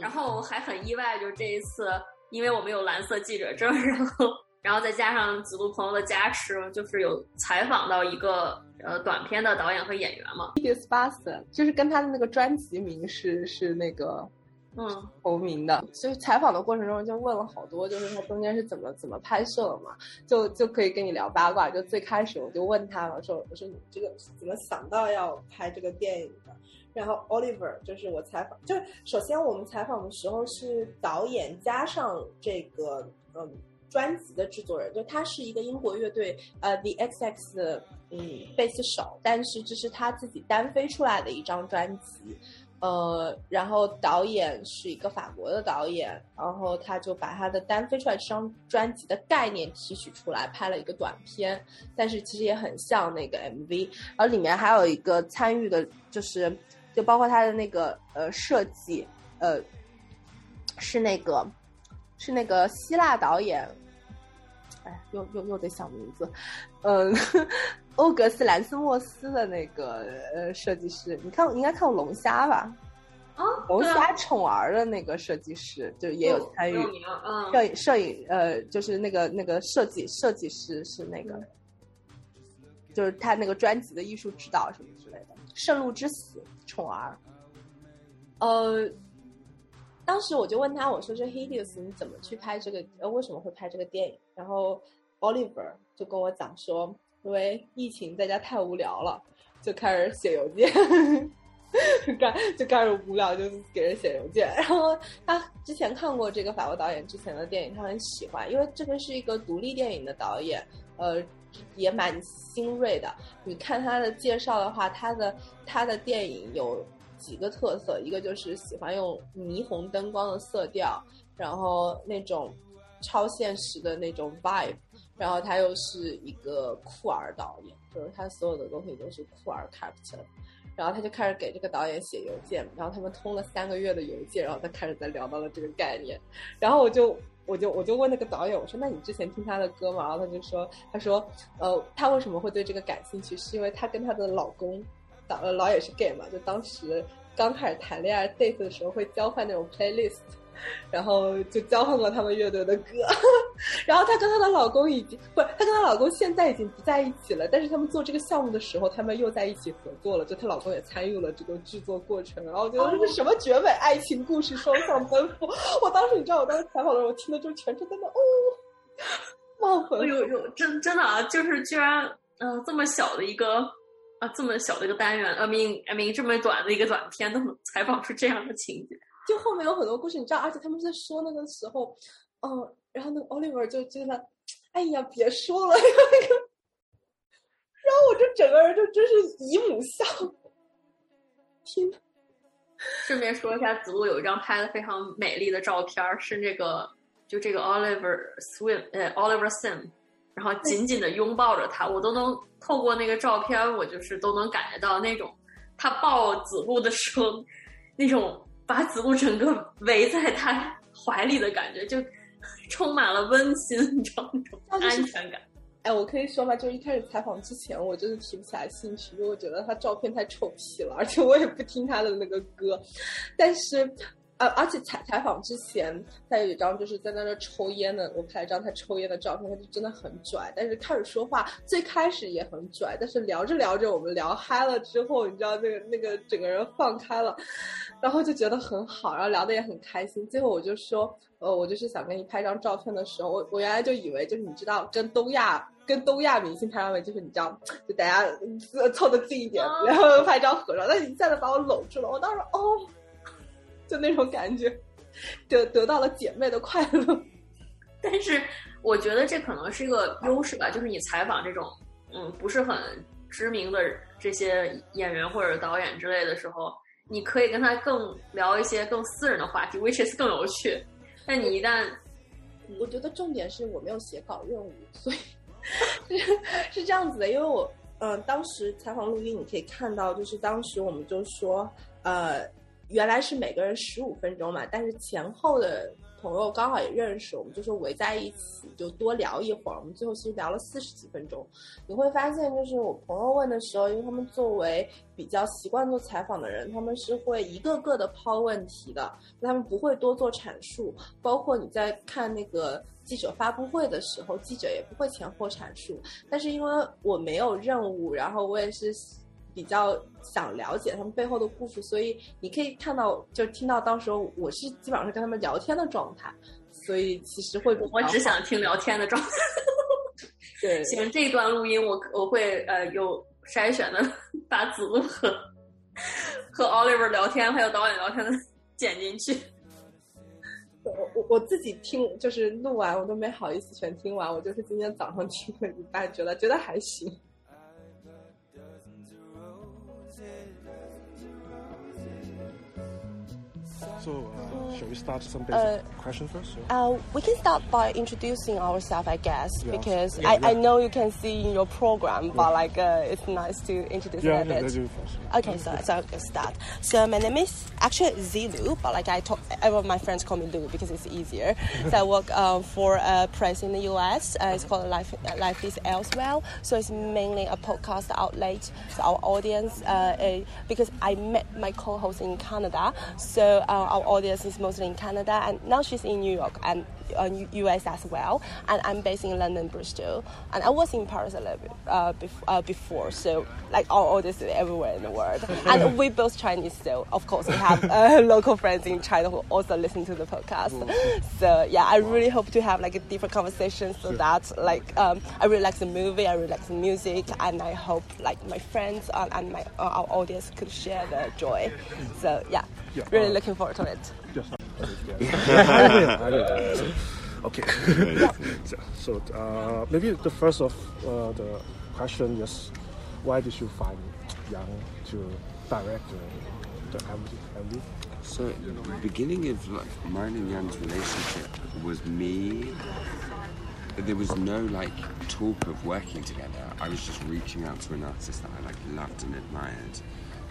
然后还很意外，就是这一次，因为我们有蓝色记者证，然后然后再加上子路朋友的加持，就是有采访到一个呃短片的导演和演员嘛。d i s p a s t 就是跟他的那个专辑名是是那个嗯同名的，所以采访的过程中就问了好多，就是他中间是怎么怎么拍摄的嘛，就就可以跟你聊八卦。就最开始我就问他了，说我说你这个怎么想到要拍这个电影的？然后 Oliver 就是我采访，就是首先我们采访的时候是导演加上这个嗯专辑的制作人，就他是一个英国乐队呃 The XX 嗯贝斯手，但是这是他自己单飞出来的一张专辑，呃，然后导演是一个法国的导演，然后他就把他的单飞出来这张专辑的概念提取出来拍了一个短片，但是其实也很像那个 MV，然后里面还有一个参与的就是。就包括他的那个呃设计，呃，是那个是那个希腊导演，哎，又又又得想名字，嗯，欧格斯兰斯莫斯的那个呃设计师，你看应该看过龙虾吧？啊，龙虾宠儿的那个设计师就也有参与，嗯，摄影摄影呃就是那个那个设计设计师是那个，就是他那个专辑的艺术指导什么之类的，《圣路之死》。宠儿，呃，当时我就问他，我说：“这 Hideous 你怎么去拍这个？呃，为什么会拍这个电影？”然后 Oliver 就跟我讲说：“因为疫情在家太无聊了，就开始写邮件，干就开始无聊就给人写邮件。然后他之前看过这个法国导演之前的电影，他很喜欢，因为这个是一个独立电影的导演，呃。”也蛮新锐的。你看他的介绍的话，他的他的电影有几个特色，一个就是喜欢用霓虹灯光的色调，然后那种超现实的那种 vibe，然后他又是一个酷儿导演，就是他所有的东西都是酷儿 captain。然后他就开始给这个导演写邮件，然后他们通了三个月的邮件，然后他开始在聊到了这个概念，然后我就。我就我就问那个导演，我说那你之前听他的歌吗？然后他就说，他说，呃，他为什么会对这个感兴趣？是因为他跟他的老公，导呃老也是 gay 嘛，就当时刚开始谈恋爱 date 的时候会交换那种 playlist。然后就交换过他们乐队的歌，然后她跟她的老公已经不是，她跟她老公现在已经不在一起了。但是他们做这个项目的时候，他们又在一起合作了，就她老公也参与了这个制作过程。然后我觉得这是什么绝美爱情故事，双向奔赴。我当时你知道，我当时采访的时候，我听的就全程在那哦，冒粉。有有真真的啊，就是居然嗯这么小的一个啊这么小的一个单元，I mean I mean 这么短的一个短片都能采访出这样的情节。就后面有很多故事，你知道，而且他们在说那个时候，嗯，然后那个 Oliver 就觉得，哎呀，别说了，那个，然后我就整个人就真是姨母笑。天，顺便说一下，子路有一张拍的非常美丽的照片，是那个就这个 Oliver Swim，呃，Oliver Sim，然后紧紧的拥抱着他，我都能透过那个照片，我就是都能感觉到那种他抱子路的时候那种。把子路整个围在他怀里的感觉，就充满了温馨，你知道那种安全感。哎，我可以说吧？就一开始采访之前，我真的提不起来兴趣，因为我觉得他照片太丑屁了，而且我也不听他的那个歌。但是。呃，而且采采访之前，他有一张就是在那那抽烟的，我拍一张他抽烟的照片，他就真的很拽。但是开始说话，最开始也很拽，但是聊着聊着，我们聊嗨了之后，你知道那个那个整个人放开了，然后就觉得很好，然后聊得也很开心。最后我就说，呃，我就是想跟你拍张照片的时候，我我原来就以为就是你知道跟东亚跟东亚明星拍照片，就是你知道就大家凑得近一点，然后拍张合照。但是一下子把我搂住了，我当时哦。就那种感觉，得得到了姐妹的快乐。但是我觉得这可能是一个优势吧，就是你采访这种嗯不是很知名的这些演员或者导演之类的时候，你可以跟他更聊一些更私人的话题，which is 更有趣。但你一旦，我觉得重点是我没有写稿任务，所以 是这样子的。因为我嗯，当时采访录音你可以看到，就是当时我们就说呃。原来是每个人十五分钟嘛，但是前后的朋友刚好也认识，我们就是围在一起就多聊一会儿。我们最后其实聊了四十几分钟。你会发现，就是我朋友问的时候，因为他们作为比较习惯做采访的人，他们是会一个个的抛问题的，他们不会多做阐述。包括你在看那个记者发布会的时候，记者也不会前后阐述。但是因为我没有任务，然后我也是。比较想了解他们背后的故事，所以你可以看到，就听到到时候我是基本上是跟他们聊天的状态，所以其实会我只想听聊天的状态。对，行，这一段录音我我会呃有筛选的，把子路和和 Oliver 聊天还有导演聊天的 剪进去。我我我自己听就是录完我都没好意思全听完，我就是今天早上听了一半，觉得觉得还行。So, uh, shall we start some basic uh, questions first? Uh, we can start by introducing ourselves, I guess, yeah. because yeah, I, yeah. I know you can see in your program, but like uh, it's nice to introduce yeah, a bit. Yeah, do first. Okay, so so I'll start. So my name is actually Zilu, but like I talk, all my friends call me Lu because it's easier. so I work um, for a press in the US. Uh, it's called Life Life is Elsewhere. So it's mainly a podcast outlet. So our audience, uh, because I met my co-host in Canada, so our audience is mostly in Canada, and now she's in New York and US as well. And I'm based in London, Bristol, and I was in Paris a little bit uh, bef- uh, before. So like all, audience is everywhere in the world, and we both Chinese, so of course we have uh, local friends in China who also listen to the podcast. So yeah, I really hope to have like a different conversation so that like um, I really like the movie, I really like the music, and I hope like my friends and, and my uh, our audience could share the joy. So yeah, yeah really uh, looking forward to it. okay. so, so uh, maybe the first of uh, the question is, why did you find Yann to direct the, the MV? So the beginning of like mine and Yann's relationship was me. There was no like talk of working together. I was just reaching out to an artist that I like loved and admired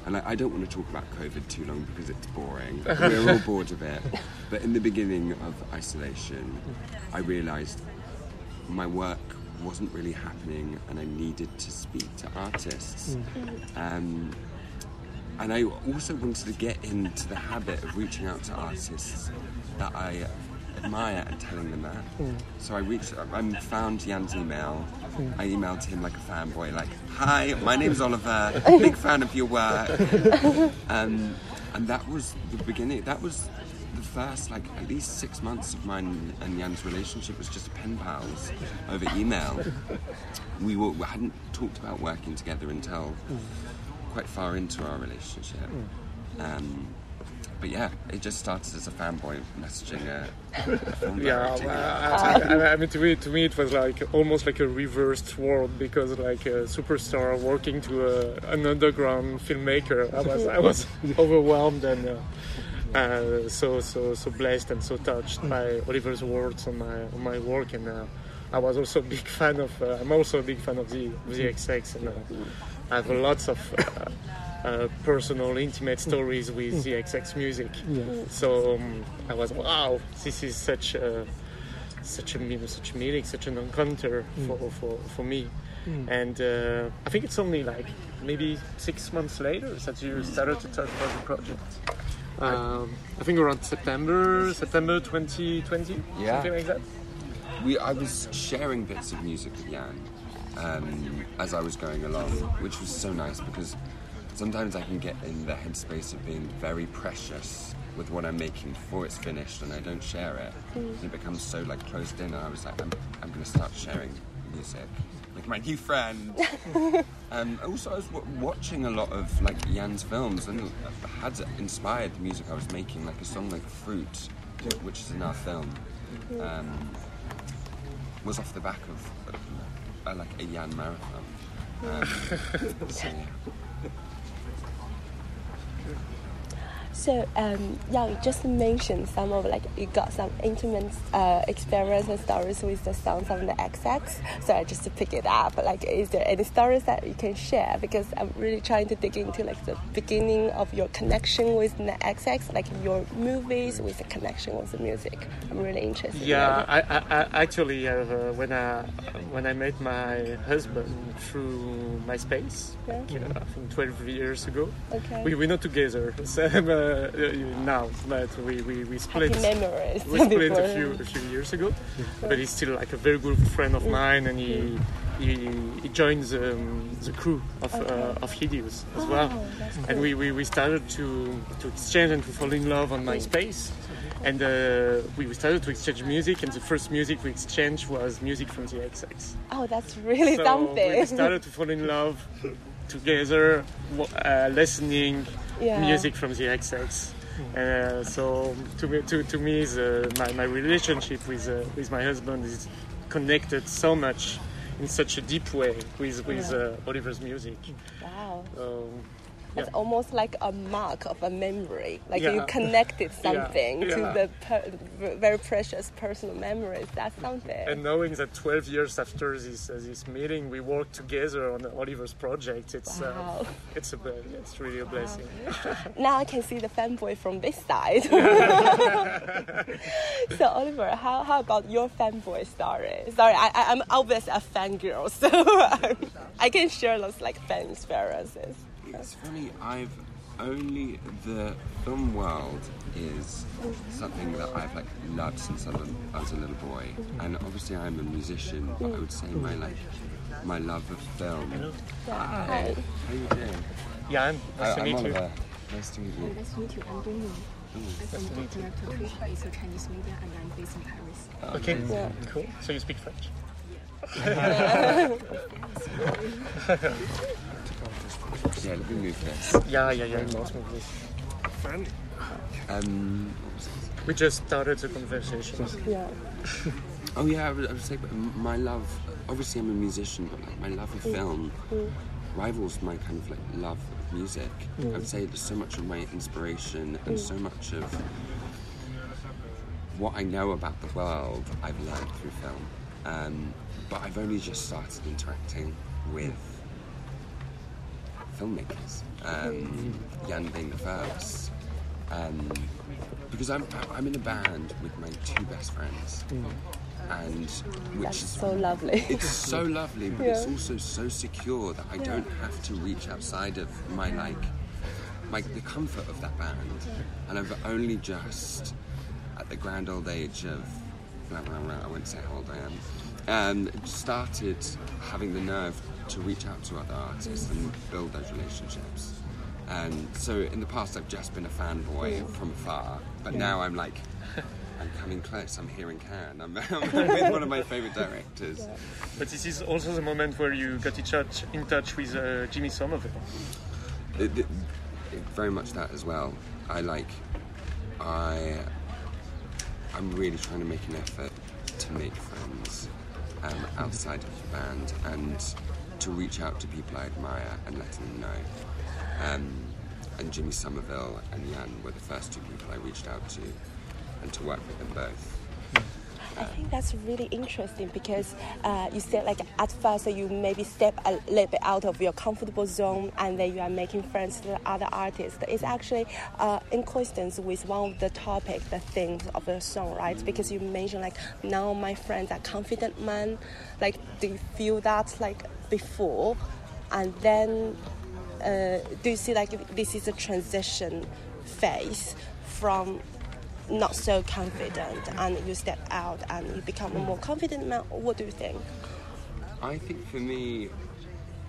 and I, I, don't want to talk about COVID too long because it's boring. We're all bored of it. But in the beginning of isolation, I realised my work wasn't really happening and I needed to speak to artists. Mm. Um, and I also wanted to get into the habit of reaching out to artists that I admire and telling them that. Mm. So I reached, I found Yann's email. Mm. I emailed him like a fanboy, like, "Hi, my name's Oliver. Big fan of your work." Um, and that was the beginning. That was the first, like, at least six months of mine and Yann's relationship was just pen pals over email. We, were, we hadn't talked about working together until mm. quite far into our relationship. Mm. Um, but yeah, it just started as a fanboy messaging a, a yeah, I, I, I, mean, to me, to me, it was like almost like a reversed world because like a superstar working to a, an underground filmmaker, I was, I was overwhelmed and. Uh, uh, so so so blessed and so touched by Oliver's words on my on my work, and uh, I was also a big fan of. Uh, I'm also a big fan of the of the XX, and uh, I have lots of uh, personal, intimate stories with the XX music. Yeah. So um, I was wow, this is such a such a such a meeting, such an encounter mm. for, for, for me. Mm. And uh, I think it's only like maybe six months later that you started to talk about the project. Um, I think around September, September 2020, yeah. something like that. We, I was sharing bits of music with Yann um, as I was going along, which was so nice because sometimes I can get in the headspace of being very precious with what I'm making before it's finished and I don't share it. Mm. It becomes so like closed in and I was like, I'm, I'm going to start sharing music Like my new friend. um, also, I was w- watching a lot of like Yann's films and it had inspired the music I was making, like a song like Fruit, which is in our film, um, was off the back of uh, like a Yann marathon. Um, so, yeah. So, um, yeah, you just mentioned some of like you got some intimate uh, experience and stories with the sounds of the XX. So I just to pick it up. Like, is there any stories that you can share? Because I'm really trying to dig into like the beginning of your connection with the XX, like your movies with the connection with the music. I'm really interested. Yeah, in I, I, actually uh, when I when I met my husband through MySpace, Yeah. like, uh, I think 12 years ago. Okay. We, we're not together same, uh, now, but we, we, we split. We split a few a few years ago, but he's still like a very good friend of mine, and he he, he joins um, the crew of uh, of Hideous as well. Oh, that's And we, we, we started to, to exchange and to fall in love on MySpace. And uh, we started to exchange music, and the first music we exchanged was music from the XX. Oh, that's really so something. we started to fall in love together, uh, listening Yeah. music from the XX. Uh, so to me, to, to me the, my, my relationship with, uh, with my husband is connected so much in such a deep way with, with Yeah. uh, Oliver's music. wow. So, It's almost like a mark of a memory. Like you connected something to yeah. the per- very precious personal memories. That's something. And knowing that 12 years after this uh, this meeting, we worked together on Oliver's project, it's Wow. uh, it's a it's really a blessing. now I can see the fanboy from this side. so Oliver, how, how about your fanboy story? Sorry, I, I'm obviously a fangirl, so I can share those like fan experiences. It's funny, I've only the film world is something that I've like loved since I was, a little boy, and obviously I'm a musician. But I would say my like my love of film. Hi. How are you doing? Yann, nice to I'm meet you. Nice to meet you. Nice to meet you. I'm Dongyu. Oh, I'm from the director Trisha. It's a Chinese media, and I'm based in Paris. Oh, okay, Yeah. cool. So you speak French? Yeah, let me move this. Yeah, yeah, yeah. Let's move this. Um, what was it? We just started the conversation. Yeah. Oh yeah, I would, I would say my love. Obviously, I'm a musician, but like my love of film rivals my kind of like love of music. I would say there's so much of my inspiration and so much of what I know about the world I've learned through film. Um, but I've only just started interacting with filmmakers. Um, Yann being the first. Um, because I'm I'm in a band with my two best friends, and which That's is so lovely. it's so lovely, but it's also so secure that I don't have to reach outside of my like, my the comfort of that band, and I've only just at the grand old age of blah, blah, blah, I won't say how old I am, um, started having the nerve to reach out to other artists and build those relationships. And so in the past, I've just been a fanboy from afar, but now I'm like, I'm coming close. I'm here in Cannes. I'm, I'm with one of my favorite directors. But this is also the moment where you got in touch, in touch with uh, Jimmy Somerville. It, it, it- very much that as well. I like, I, I'm really trying to make an effort to make friends um, outside of the band and to reach out to people I admire and letting them know. Um, and Jimmy Somerville and Yann were the first two people I reached out to, and to work with them both. I think that's really interesting because uh, you said like at first you maybe step a little bit out of your comfortable zone and then you are making friends with other artists. It's actually uh, in coincidence with one of the topic, the themes of the song, right? Because you mentioned like now my friends are confident men. Like, do you feel that like before, and then uh, do you see like this is a transition phase from not so confident and you step out and you become a more confident man what do you think I think for me,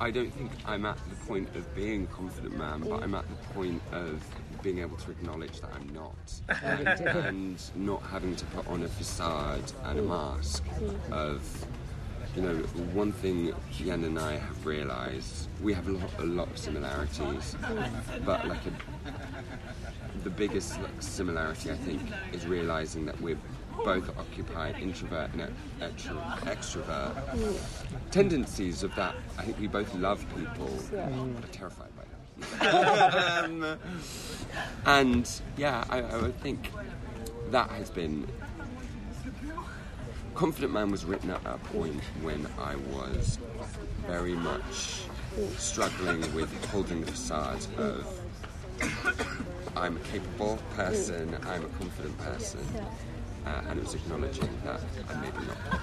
I don't think I'm at the point of being a confident man, but I'm at the point of being able to acknowledge that I'm not. And, and not having to put on a facade and a mask of, you know, one thing Yann and I have realised, we have a lot, a lot of similarities, but like a, the biggest like, similarity I think is realizing that we're both occupy introvert and extro- extrovert tendencies of that. I think we both love people, but are terrified by them. um, and yeah, I, I would think that has been. Confident Man was written at a point when I was very much struggling with holding the facade of I'm a capable person, I'm a confident person, uh, and it was acknowledging that I'm maybe not.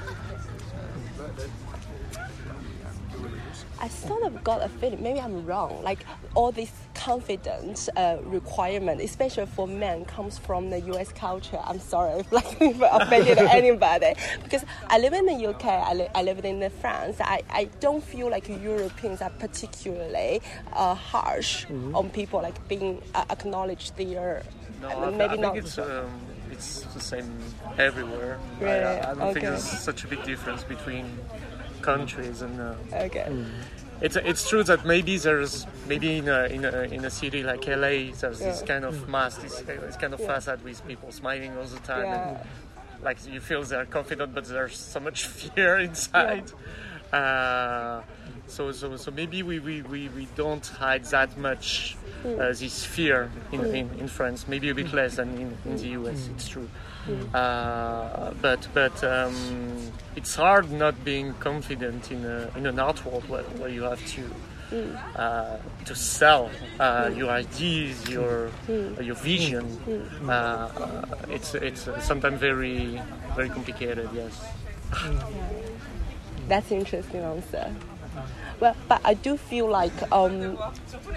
I sort of got a feeling, maybe I'm wrong, like all this confidence uh, requirement, especially for men, comes from the US culture. I'm sorry if like if I offended anybody, because I live in the UK, I, li- I live in France. I, I don't feel like Europeans are particularly uh, harsh on people like being uh, acknowledged their, No, I I, mean, th- maybe I not. think it's um, it's the same everywhere. I- Really? I, I don't think there's such a big difference between countries, and uh, okay. it's it's true that maybe there's maybe in a in a, in a city like LA there's this kind of mask, this, this kind of facade with people smiling all the time, Yeah. and like you feel they're confident, but there's so much fear inside. Uh, so, so, so maybe we, we, we, we don't hide that much uh, this fear in, in, in France. Maybe a bit less than in, in the US. It's true. Uh, but but um, it's hard not being confident in a, in an art world where, where you have to uh, to sell uh, your ideas, your your vision. Uh, uh, it's it's sometimes very very complicated. Yes. That's an interesting answer. Well, but I do feel like um,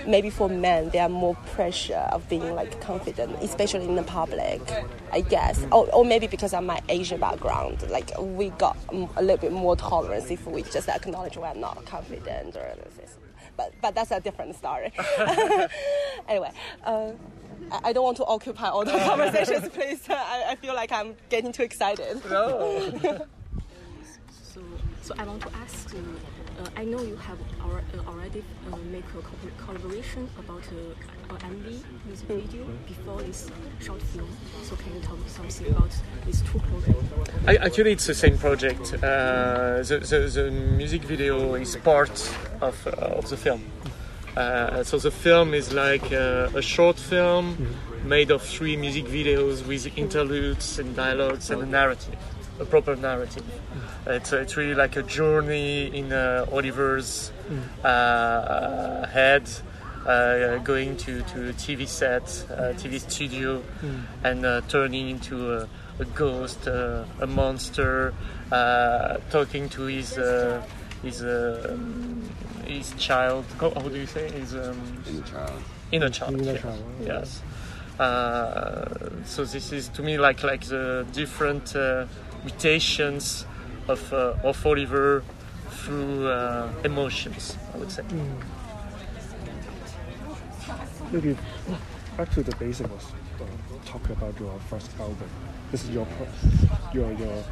maybe for men there are more pressure of being like confident, especially in the public. I guess, or, or maybe because of my Asian background, like we got a little bit more tolerance if we just acknowledge we're not confident or this. But but that's a different story. anyway. Uh, I- I don't want to occupy all the conversations, please. I, I feel like I'm getting too excited. So, so I want to ask you. Uh, I know you have al- uh, already uh, make a collaboration about uh, a MV music video before this short film. So can you tell me something about these two projects? I, actually, it's the same project. Uh, the, the, the music video is part of, uh, of the film. Uh, so the film is like uh, a short film made of three music videos with interludes and dialogues and a narrative, a proper narrative. It's, it's really like a journey in uh, Oliver's uh, head, uh, going to, to a TV set, a TV studio, and uh, turning into a, a ghost, uh, a monster, uh, talking to his uh, his uh, his child. How, how do you say? His um, In the child. inner child. Inner yes. child, Yes. Uh, so this is to me like like the different uh, mutations of uh, of Oliver through uh, emotions. I would say. Maybe back to the basic was uh, talk about your first album. This is your your your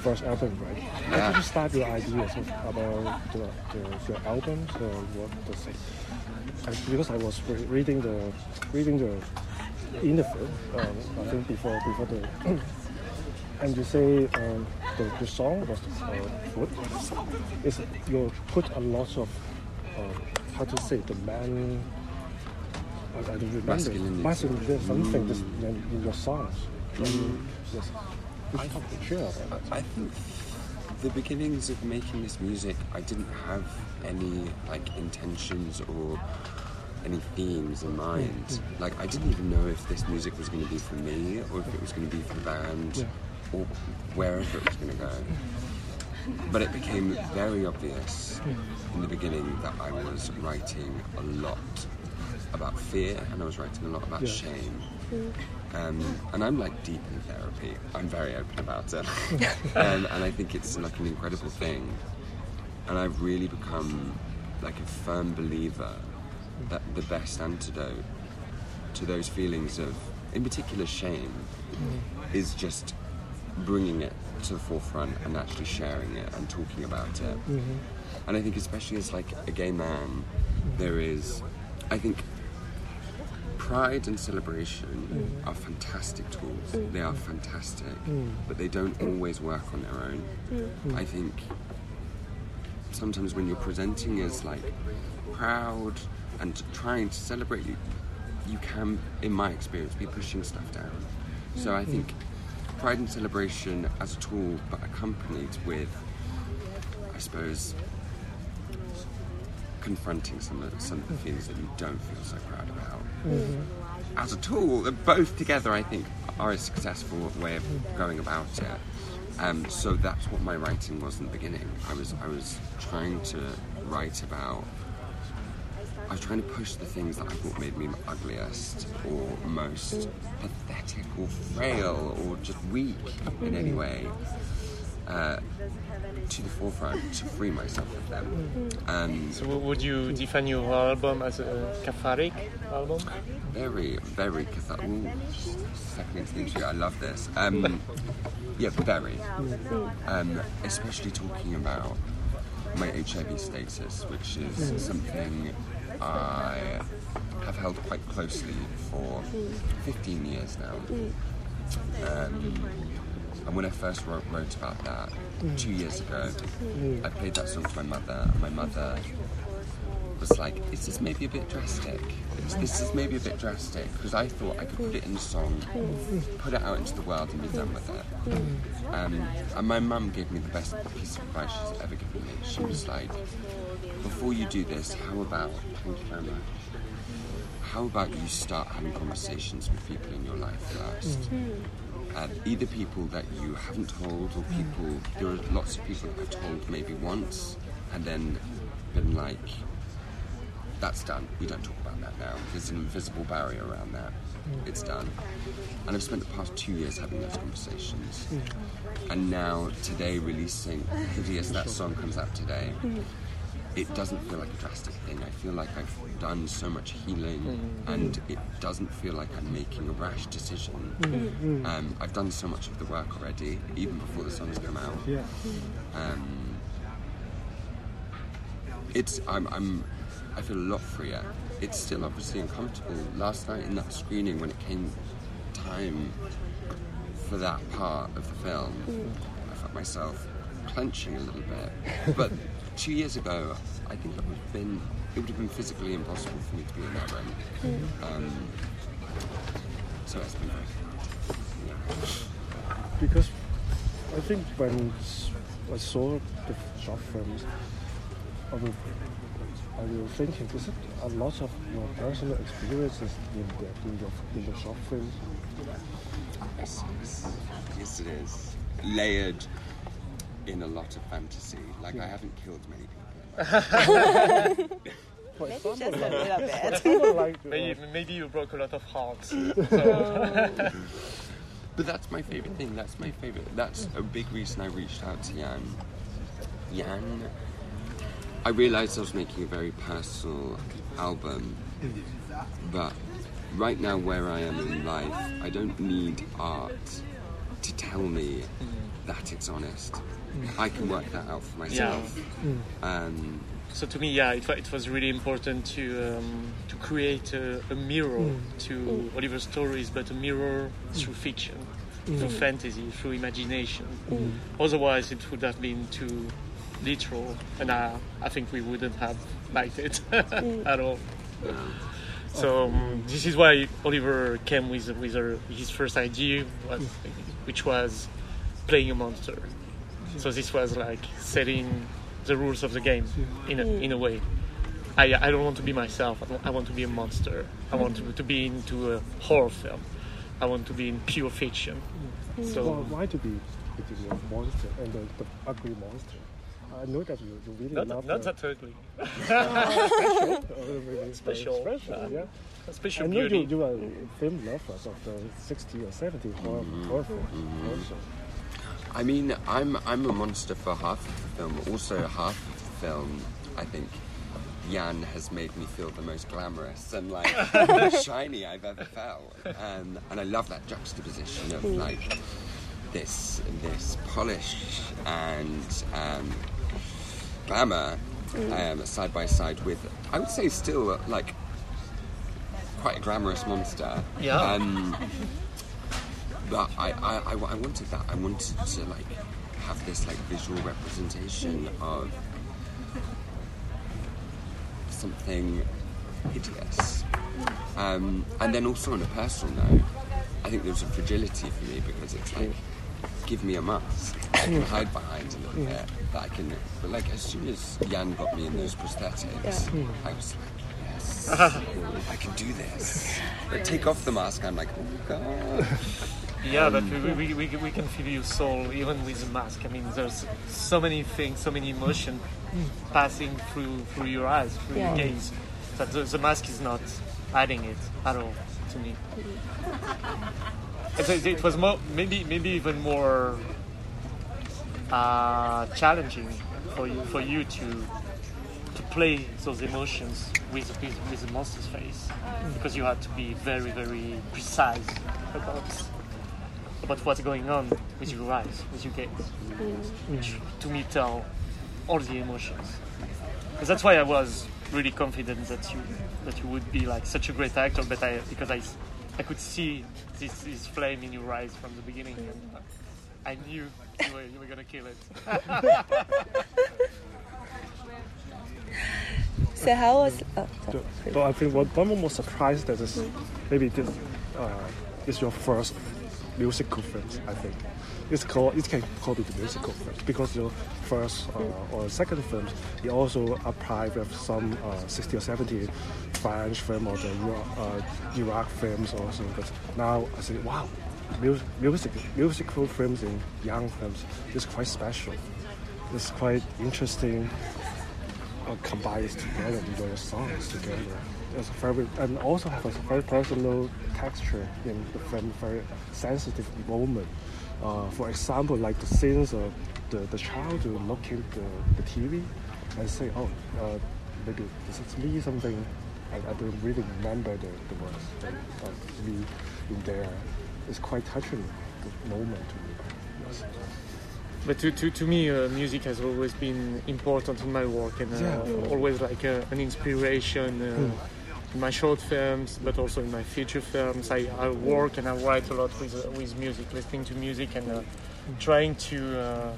first album, right? How did you start your ideas about the, the, your album? So what does it? And because I was re- reading the reading the interview, um, I think before before the. And you say um, the, the song was uh, Fruit. Is you put a lot of uh, how to say the man I, I don't remember. Masculinity. Masculinity, something just in, in your songs. Um, yes. Would you talk share about that? I think the beginnings of making this music, I didn't have any like intentions or any themes in mind. Like I didn't even know if this music was going to be for me or if it was going to be for the band Yeah. Or wherever it was going to go. But it became very obvious in the beginning that I was writing a lot about fear and I was writing a lot about Yeah. shame. Um, and I'm like deep in therapy. I'm very open about it. um, and I think it's like an incredible thing. And I've really become like a firm believer that the best antidote to those feelings of, in particular, shame, is just bringing it to the forefront and actually sharing it and talking about it. Mm-hmm. And I think, especially as like a gay man, there is, I think, pride and celebration mm. are fantastic tools. Mm. They are fantastic, mm. but they don't always work on their own. I think sometimes when you're presenting as like proud and trying to celebrate you, you can, in my experience, be pushing stuff down. So I think pride and celebration as a tool, but accompanied with, I suppose, confronting some of, some of the things that you don't feel so proud about. As a tool, both together, I think, are a successful way of going about it. Um, so that's what my writing was in the beginning. I was I was trying to write about. I was trying to push the things that I thought made me ugliest or most pathetic or frail or just weak in any way uh, to the forefront to free myself of them. Um, So would you define your album as a cathartic album? very, very cathartic. Ooh, second into the interview, I love this. Um, yeah, very. Um, especially talking about my HIV status, which is something I have held quite closely for 15 years now. Um, and when I first wrote, wrote about that two years ago, I played that song to my mother. and My mother was like, "Is this maybe a bit drastic? Is this is maybe a bit drastic?" Because I thought I could put it in a song, put it out into the world, and be done with it. Um, and my mum gave me the best piece of advice she's ever given me. She was like, "Before you do this, how about thank you very much." How about you start having conversations with people in your life first? Um, either people that you haven't told, or people. There are lots of people that I've told maybe once, and then been like, "That's done. We don't talk about that now. There's an invisible barrier around that. It's done." And I've spent the past two years having those conversations, and now today releasing "Hideous," that song comes out today. It doesn't feel like a drastic thing. I feel like I've done so much healing, mm. and it doesn't feel like I'm making a rash decision. Mm. Mm. Um, I've done so much of the work already, even before the song's come out. Yeah. Um, it's I'm, I'm I feel a lot freer. It's still obviously uncomfortable. Last night in that screening, when it came time for that part of the film, I felt myself clenching a little bit. But two years ago, I think it would have been it would have been physically impossible for me to be in that room. Um, so it's been very hard. Yeah. Because I think when s- I saw the short films, I was, I was thinking, is it a lot of your personal experiences in the, in the, in the short films? Yes, yes. Yes, it is. Layered in a lot of fantasy. Like, I haven't killed many people. Maybe just a little bit. example, like Maybe, maybe you broke a lot of hearts. So, But that's my favorite thing. That's my favorite. That's a big reason I reached out to Yann. Yann, I realized I was making a very personal album, but right now, where I am in life, I don't need art to tell me that it's honest. I can work that out for myself. Um, so to me, yeah, it, it was really important to um, to create a, a mirror to Oliver's stories, but a mirror through fiction, through fantasy, through imagination. Otherwise, it would have been too literal, and I, I think we wouldn't have liked it at all. So um, this is why Oliver came with with her, his first idea, was, which was playing a monster. So this was like setting the rules of the game in a, in a way. I, I don't want to be myself. I, don't, I want to be a monster. I want to, to be into a horror film. I want to be in pure fiction. So well, why to be a monster and the, the ugly monster? I know that you, you really not, love not the, that ugly. uh, really Special. special, yeah. Special I know beauty. you, you are film lovers of the 60 or 70 horror, horror films also. I mean, I'm I'm a monster for half of the film, also half of the film, I think Yann has made me feel the most glamorous and like shiny I've ever felt, um, and I love that juxtaposition of like this this polish and um, glamour um, side by side with I would say still like quite a glamorous monster. Yeah. Um, but I, I, I, I wanted that. I wanted to like have this like visual representation of something hideous. Um, and then also on a personal note, I think there's a fragility for me because it's like, give me a mask. I can hide behind a little bit. That I can, but like as soon as Yann got me in those prosthetics, I was like, yes, I can do this. But take off the mask, I'm like, oh god. Yeah, but we, we, we, we can feel your soul even with the mask. I mean, there's so many things, so many emotion passing through through your eyes, through Yeah. your gaze, that the, the mask is not adding it at all to me. It, it, it was more, maybe maybe even more uh, challenging for you for you to to play those emotions with with, with the monster's face because you had to be very very precise about about what's going on with your eyes, with your gaze, mm. which to me tell all the emotions. Because that's why I was really confident that you that you would be like such a great actor, but I because I I could see this, this flame in your eyes from the beginning, and I knew you were, you were gonna kill it. So how was? Oh, sorry. But I think one, one more surprise that is mm. maybe this uh, is your first musical film. I think it's called it can call it a musical film because the first uh, or second films you also apply with some uh, 60 or 70 French film or the uh, Iraq films also. But now I say wow, music, music musical films in young films is quite special. It's quite interesting uh, combines together with your songs together. It's very and also have a very personal texture in the film, very sensitive moment. Uh, for example, like the scenes of the, the child will look at the, the TV and say, oh, uh, maybe this is me something. I, I don't really remember the, the words. But, uh, me in there. It's quite touching the moment to me. Yes. But to, to, to me, uh, music has always been important in my work and uh, Yeah. always like uh, an inspiration uh, in my short films, but also in my feature films. I, I work and I write a lot with, uh, with music, listening to music and uh, trying to uh,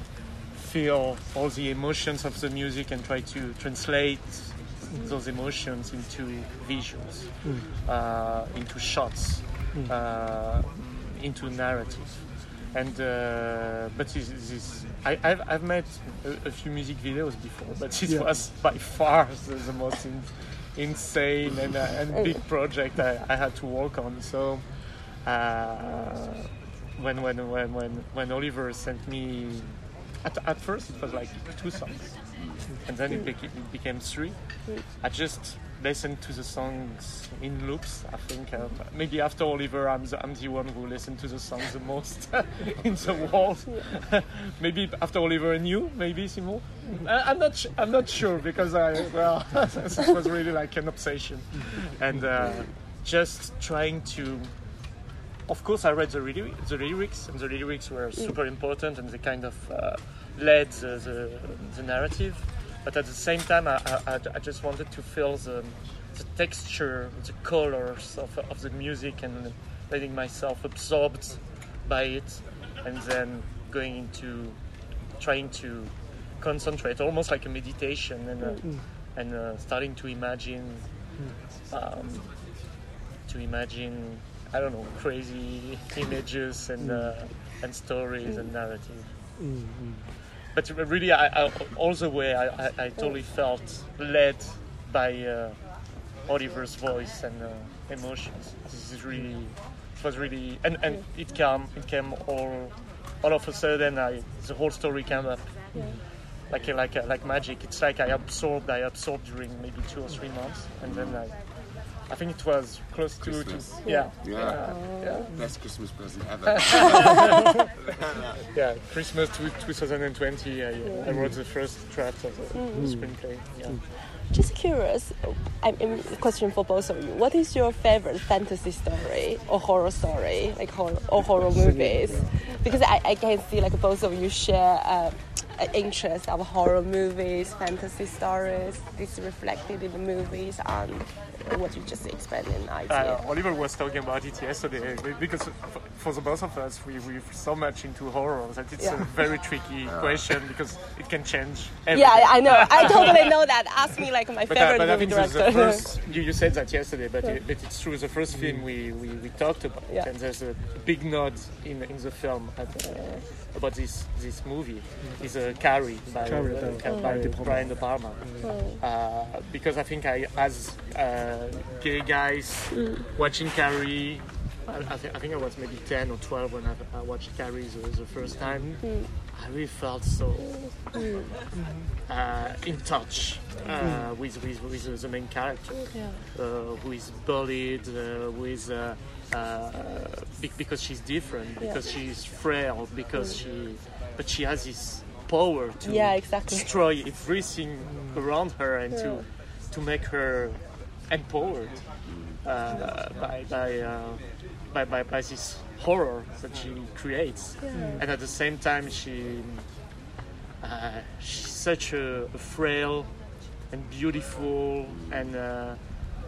feel all the emotions of the music and try to translate those emotions into visuals, uh, into shots, uh, into narrative and uh, but this, this I, I've, I've made a, a few music videos before, but this Yeah. was by far the, the most in, insane and, uh, and big project I, I had to work on. So uh, when, when when when when Oliver sent me, at, at first it was like two songs, and then it, beca- it became three. I just listened to the songs in loops. I think uh, maybe after Oliver, I'm the, I'm the one who listened to the songs the most in the world. maybe after Oliver and you, maybe Simon. I, I'm not. I'm not sure because I well, this was really like an obsession, and uh, just trying to. Of course, I read the, the lyrics, and the lyrics were super important, and they kind of uh, led the, the, the narrative. But at the same time, I, I, I just wanted to feel the, the texture, the colors of, of the music, and letting myself absorbed by it, and then going into trying to concentrate, almost like a meditation, and uh, and uh, starting to imagine, um, to imagine, I don't know, crazy images and uh, and stories and narrative. But really, I, I, all the way, I, I, I totally felt led by uh, Oliver's voice and uh, emotions. This is really, it was really, and, and it came, it came all, all of a sudden. I, the whole story came up, like like like magic. It's like I absorbed, I absorbed during maybe two or three months, and then I, I think it was close to, to Christmas. yeah, Yeah. yeah, Best Christmas present ever. yeah. Christmas to 2020. I, I wrote the first draft of the screenplay. Yeah. Just curious, I mean, question for both of you. What is your favorite fantasy story or horror story, like horror or horror movies? Because I, I can see like both of you share uh, an interest of horror movies, fantasy stories. This reflected in the movies and what you just explained in Uh. Oliver was talking about it yesterday because f- for the both of us, we, we're so much into horror that it's Yeah. a very tricky question because it can change everything. yeah, I, I know. I totally know that. Ask me like my But, favorite uh, but I movie think the, the director. first, you, you said that yesterday, but, it, but it's true. The first film we, we, we talked about, Yeah. and there's a big nod in, in the film at, uh, about this this movie, is uh, Carrie by, Carrie, uh, uh, Ca- Brian by De Palma. Brian De Palma. Uh, because I think I, as uh, gay guys. Watching Carrie, I, I, thi- I think I was maybe 10 or 12 when I, I watched Carrie. The, the first time. I really felt so uh, in touch uh, with, with, with the main character, uh, who is bullied, uh, who is uh, uh, be- because she's different, because she's frail, because she, but she has this power to Yeah, exactly. destroy everything around her and to to make her empowered uh, by by, uh, by by by this horror that she creates, and at the same time she uh, she's such a, a frail and beautiful and uh,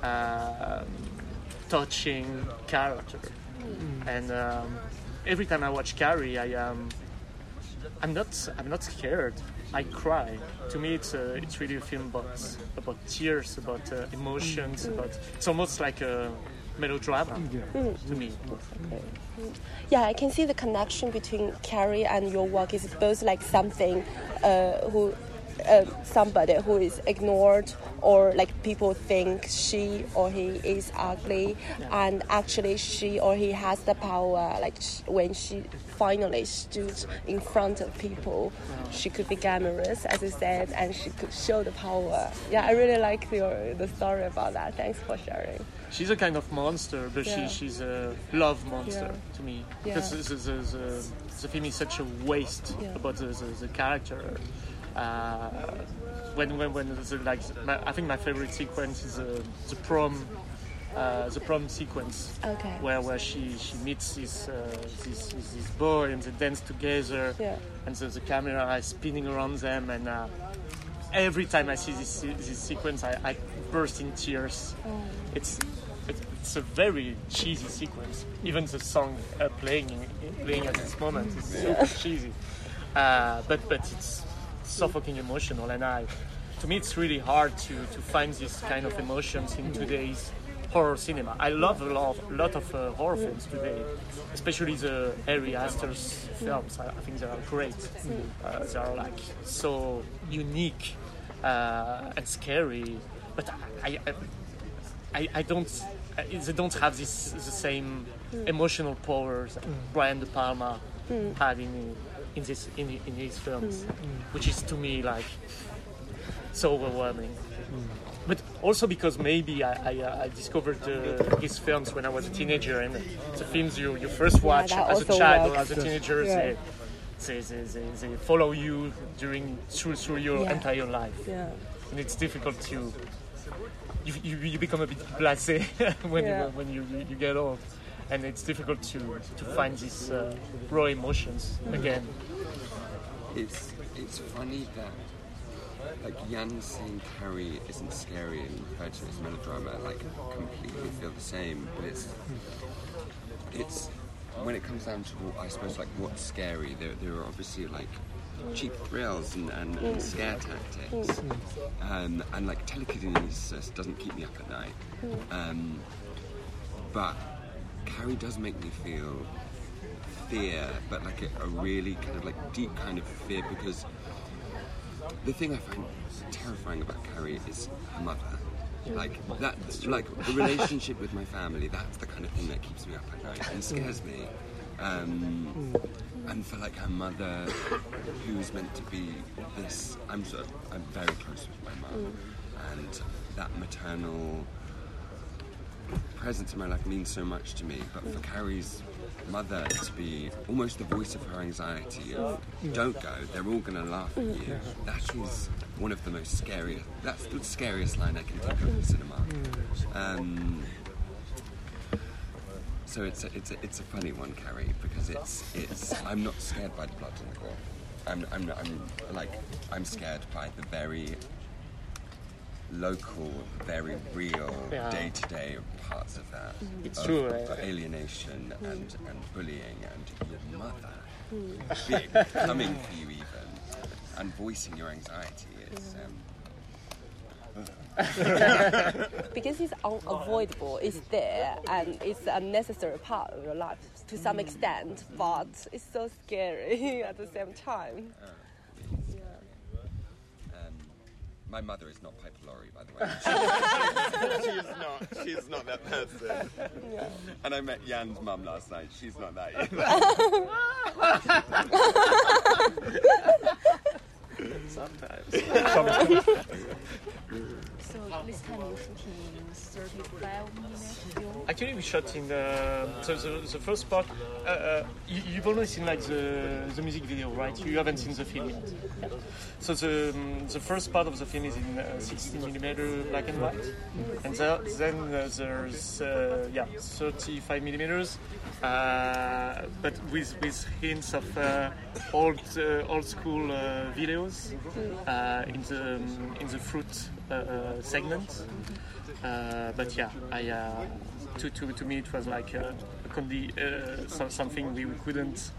uh, touching character. And um, every time I watch Carrie, I um, I'm not I'm not scared. I cry. To me, it's a, it's really a film about about tears, about uh, emotions, about it's almost like a melodrama to me. Yeah, I can see the connection between Carrie and your work is both like something uh, who. Uh, somebody who is ignored or like people think she or he is ugly and actually she or he has the power like sh- when she finally stood in front of people she could be glamorous as you said and she could show the power yeah i really like your the story about that thanks for sharing She's a kind of monster, but Yeah. she, she's a love monster Yeah. to me. Yeah. Because the, the, the, the film is such a waste about the, the, the character. Uh, when when when the, like my, I think my favorite sequence is uh, the prom. Uh, the prom sequence Okay. where, where she, she meets this, uh, this, this boy and they dance together Yeah. and so the camera is spinning around them and uh, every time I see this this sequence I, I burst in tears it's it's it's a very cheesy sequence. Even the song uh, playing playing at this moment is super cheesy, uh, but but it's so fucking emotional. And I, to me, it's really hard to to find this kind of emotions in today's horror cinema. I love a lot of, lot of uh, horror films today, especially the Ari Aster's films. I, I think they are great. Uh, they are like so unique uh, and scary. But I, I, I, I don't. I, they don't have this the same emotional powers that Brian De Palma had in in this in, in his films, which is to me like so overwhelming. But also because maybe I, I, uh, I discovered uh, his films when I was a teenager, and the films you, you first watch that as a also child or as a teenager, Yeah. they, they, they, they, they follow you during through through your Yeah. entire life yeah and it's difficult to you, you, you become a bit blasé when Yeah. you when you, you, you get old and it's difficult to to find these uh, raw emotions again It's it's funny that like Yann saying Carrie isn't scary and referred to as melodrama, like completely feel the same. But it's it's when it comes down to I suppose like what's scary. There there are obviously like cheap thrills and, and, and scare tactics, um, and like telekinesis doesn't keep me up at night. Um, but Carrie does make me feel fear, but like a, a really kind of like deep kind of fear because the thing I find terrifying about Carrie is her mother. Like that, like the relationship with my family. That's the kind of thing that keeps me up at night and scares me. Um, and for like her mother, who's meant to be this. I'm sort of, I'm very close with my mum, and that maternal presence in my life means so much to me. But for Carrie's mother to be almost the voice of her anxiety of don't go, they're all going to laugh at you. That is one of the most scariest. That's the scariest line I can think of in cinema. Um, so it's a, it's a, it's a funny one, Carrie, because it's it's I'm not scared by the blood and the gore. I'm I'm I'm like I'm scared by the very local, very real, Yeah. day-to-day parts of that. It's of true, eh? alienation and, and bullying and your mother Mm. big, coming for you even, and voicing your anxiety is. Um, because it's unavoidable. It's there and it's a necessary part of your life to some extent, but it's so scary at the same time. um, my mother is not Piper Laurie, by the way. she is not. She is not that person. And I met Yann's mum last night. She's not that either. Sometimes. So this time you're shooting 35 minutes film. Actually, we shot in the so the, the first part. Uh, uh, you, you've only seen like the, the music video, right? You haven't seen the film yet. So the um, the first part of the film is in uh, 16 millimeter black and white, and the, then uh, there's uh, yeah 35 millimeters, uh, but with with hints of uh, old uh, old school uh, videos uh, in the um, in the fruit uh, uh, segment. Uh, but yeah, I uh, to, to to me it was like a, a condi- uh, so, something we couldn't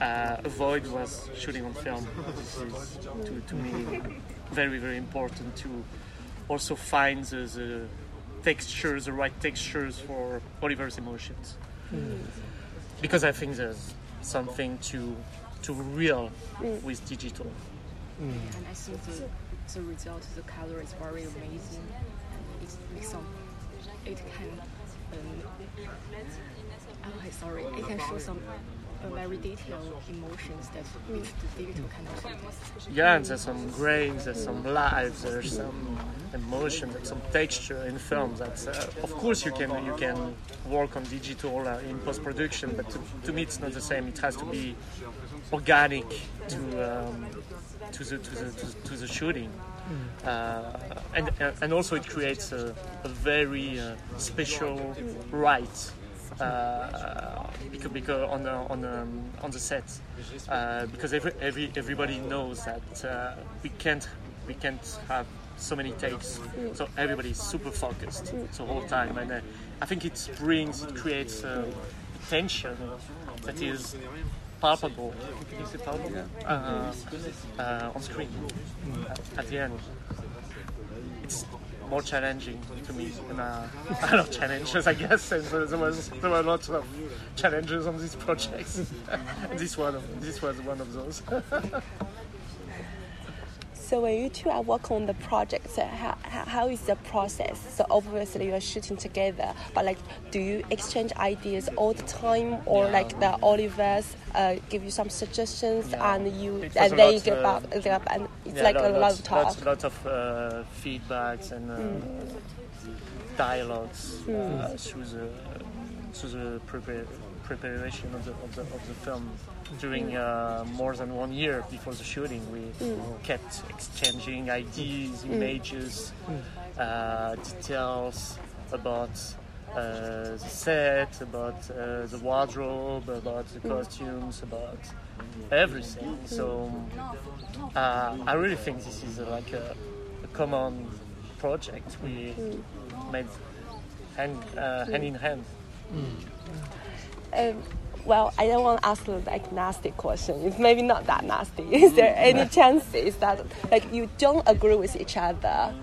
uh, avoid was shooting on film. This is to, to me very very important to also find the, the textures, the right textures for Oliver's emotions, because I think there's something to to real with digital. And I think the, the result, the color is very amazing. It makes some, it can, um, oh, sorry, it can show some uh, very detailed emotions that which the digital cannot show. Yeah, and there's some grains, there's some light, there's some emotion, there's some texture in film. That's uh, of course you can you can work on digital uh, in post production, but to, to me it's not the same. It has to be organic to um, to the to the to, the shooting. Uh, and and also it creates a, a very uh, special right uh, because, because on the on the, on the set. Uh, because every, every everybody knows that uh, we can't we can't have so many takes. So everybody's super focused the whole time. And uh, I think it brings it creates uh, tension that is palpable. Is it palpable uh, uh, on screen. At, at the end. It's more challenging to me and uh, a lot of challenges I guess. And so there was there were lots of challenges on these projects this one of, this was one of those So when you two are working on the project, so how, how, is the process? So obviously you are shooting together, but like, do you exchange ideas all the time, or Yeah. like the Olivers uh, give you some suggestions Yeah. and you and then you get uh, back, get up and it's Yeah, like a lot of talk. Lots, lots of uh, feedbacks and uh, dialogues uh, through the through the prepar- preparation of the, of the of the film. During uh, more than one year before the shooting, we kept exchanging ideas, images, uh, details about uh, the set, about uh, the wardrobe, about the costumes, about everything. So uh, I really think this is uh, like a, a common project. We made hand, uh, hand in hand. Um, well, I don't want to ask like nasty question. It's maybe not that nasty. Is there any chances that like you don't agree with each other?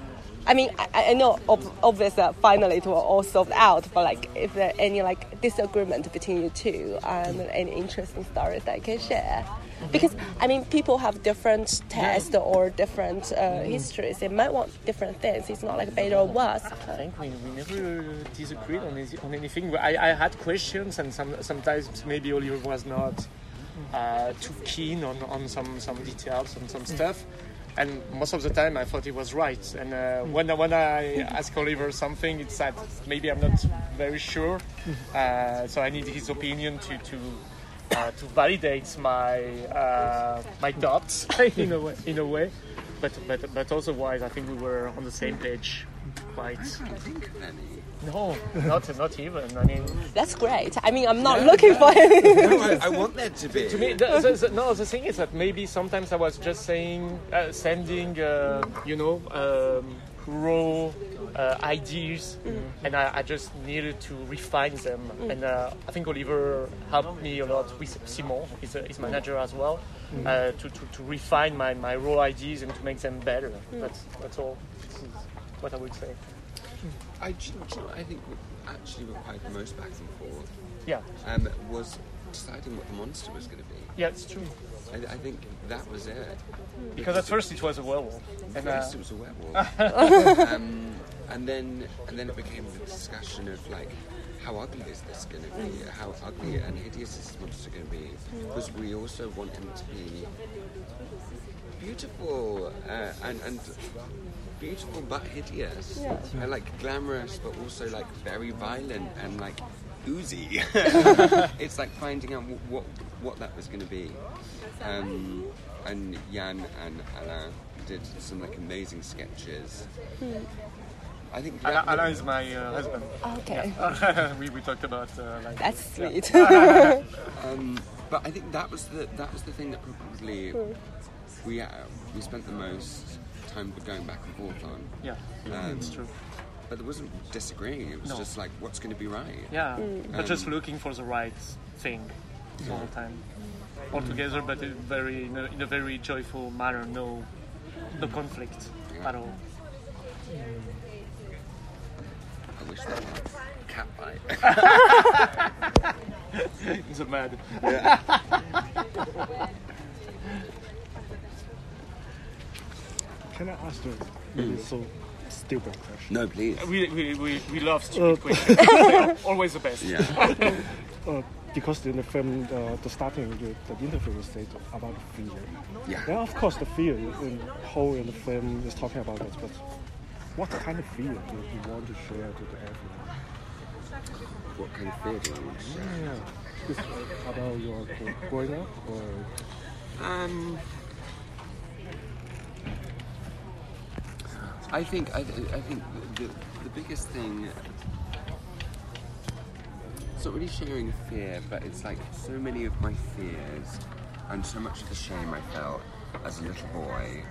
I mean, I, I know ob- obviously uh, finally it will all solved out, but like, if there any like disagreement between you two and any interesting stories that you can share? Because I mean, people have different tastes or different uh, histories. They might want different things. It's not like better or worse. I think we, never disagreed on, on anything. I, I had questions, and some, sometimes maybe Oliver was not uh, too keen on, on some, some details and some stuff. And most of the time, I thought he was right. And uh, when, when I ask Oliver something, it's that maybe I'm not very sure. Uh, so I need his opinion to, to, uh, to validate my, uh, my doubts in a way. In a way. But, but, but otherwise, I think we were on the same page quite. No, not not even. I mean, That's great. I mean, I'm not looking for it. No, I, I want that to be. to me, the, the, the, no. The thing is that maybe sometimes I was just saying, uh, sending, uh, you know, um, raw uh, ideas, and I, I just needed to refine them. And uh, I think Oliver helped me a lot with Simon, his, uh, his manager as well, uh, to, to, to refine my, my raw ideas and to make them better. That's that's all. This is what I would say. I, do you know, I think what actually required the most back and forth Yeah, um, was deciding what the monster was going to be. yeah, it's true. I, I think that was it. Because at first it was a werewolf, and uh, First it was a werewolf, um, and then and then it became the discussion of like, how ugly is this going to be? How ugly and hideous is this monster going to be? Because we also want him to be beautiful uh, and and beautiful but hideous, and like glamorous but also like very violent and like oozy. it's like finding out wh- what what that was going to be. Um, and Yann and Alain did some like amazing sketches. I think Anna, that- Anna is my uh, husband. Okay, we, we talked about uh, like that's sweet. Um, but I think that was the that was the thing that probably we uh, we spent the most time going back and forth on. yeah, Um, it's true. But there wasn't disagreeing. It was No. just like, what's going to be right? Yeah, but just Um, looking for the right thing all the time, all together, but in very in a, in a very joyful manner. No, no conflict Yeah. at all. I wish that was a cat bite. It's a mad. Can I ask you really so stupid question? no, please. We, we, we, we love stupid questions. Always the best. Yeah. Uh, because in the film, uh, the starting, the, the interview said about fear. Yeah. Yeah, of course, the fear in whole in the film is talking about it, but what kind of fear do you want to share to the everyone? What kind of fear do you want to share? Yeah, is about your gr- growing up, or Um, I think I, I think the, the biggest thing. It's not really sharing fear, but it's like so many of my fears and so much of the shame I felt as a little boy.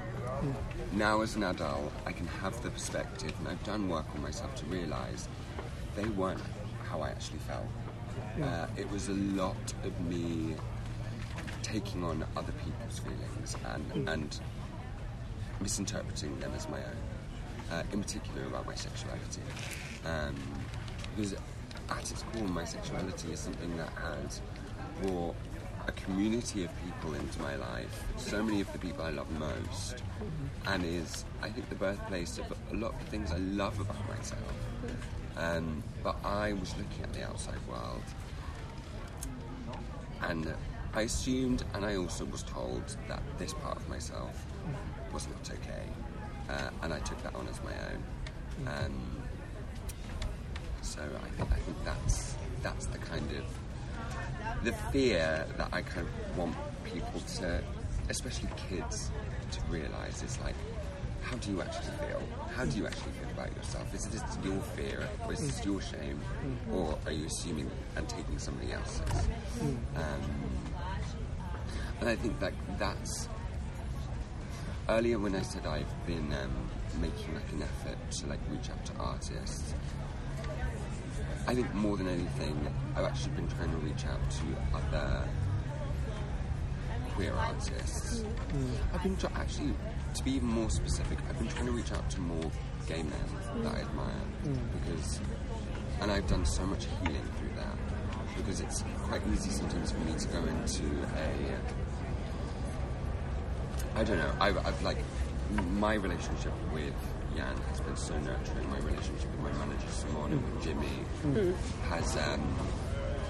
Now, as an adult, I can have the perspective, and I've done work on myself to realise they weren't how I actually felt. Uh, it was a lot of me taking on other people's feelings and, and misinterpreting them as my own, uh, in particular about my sexuality. Um, because at its core, my sexuality is something that has brought a community of people into my life, so many of the people I love most, and is, I think, the birthplace of a lot of the things I love about myself. Um, but I was looking at the outside world. And I assumed, and I also was told that this part of myself was not okay, uh, and I took that on as my own. Um, so I think I think that's that's the kind of the fear that I kind of want people to, especially kids, to realise is like, how do you actually feel? How do you actually feel about yourself? Is this your fear, or is this your shame, or are you assuming and taking somebody else's? Um, and I think that that's earlier when I said I've been um, making like an effort to like reach out to artists. I think more than anything, I've actually been trying to reach out to other queer artists. Mm. I've been try- actually, to be even more specific, I've been trying to reach out to more gay men that I admire mm. because, and I've done so much healing through that because it's quite easy sometimes for me to go into a I don't know. I've, I've like my relationship with Yann has been so nurturing. My relationship with my manager Simone and with Jimmy has um,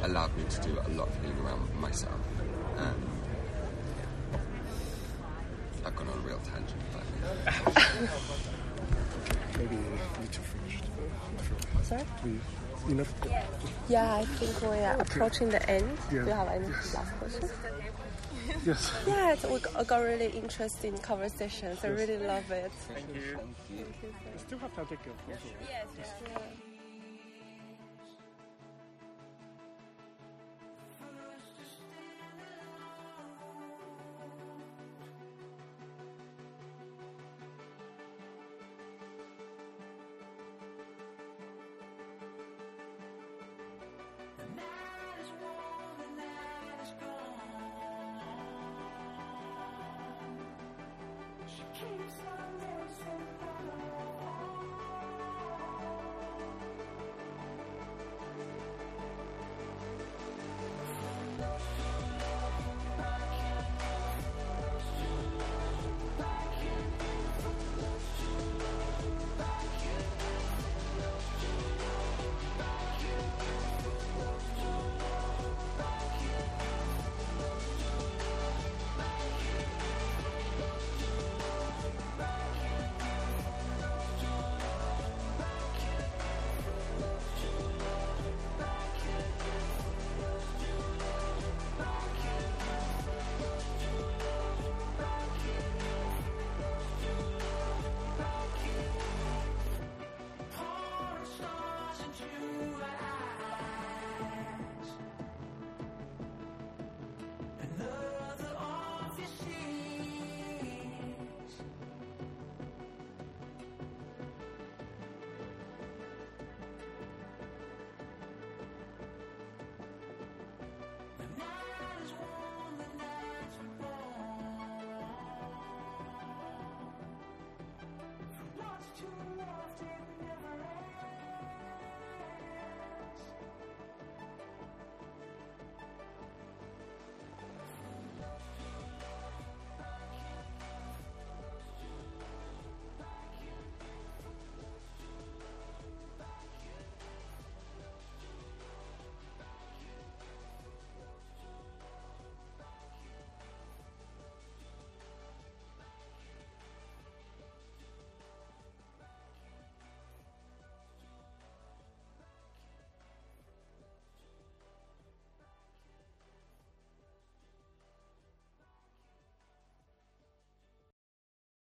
allowed me to do a lot of healing around myself. Um, I've gone on a real tangent, but maybe we need to finish. Sorry? We, enough. Yeah, I think we are approaching the end. Yeah. Do you have any last question? Yes. Yeah, it's, we got got really interesting conversations. I really love it. Thank you. Thank you. Thank you. We Still have to take your photo. Yeah.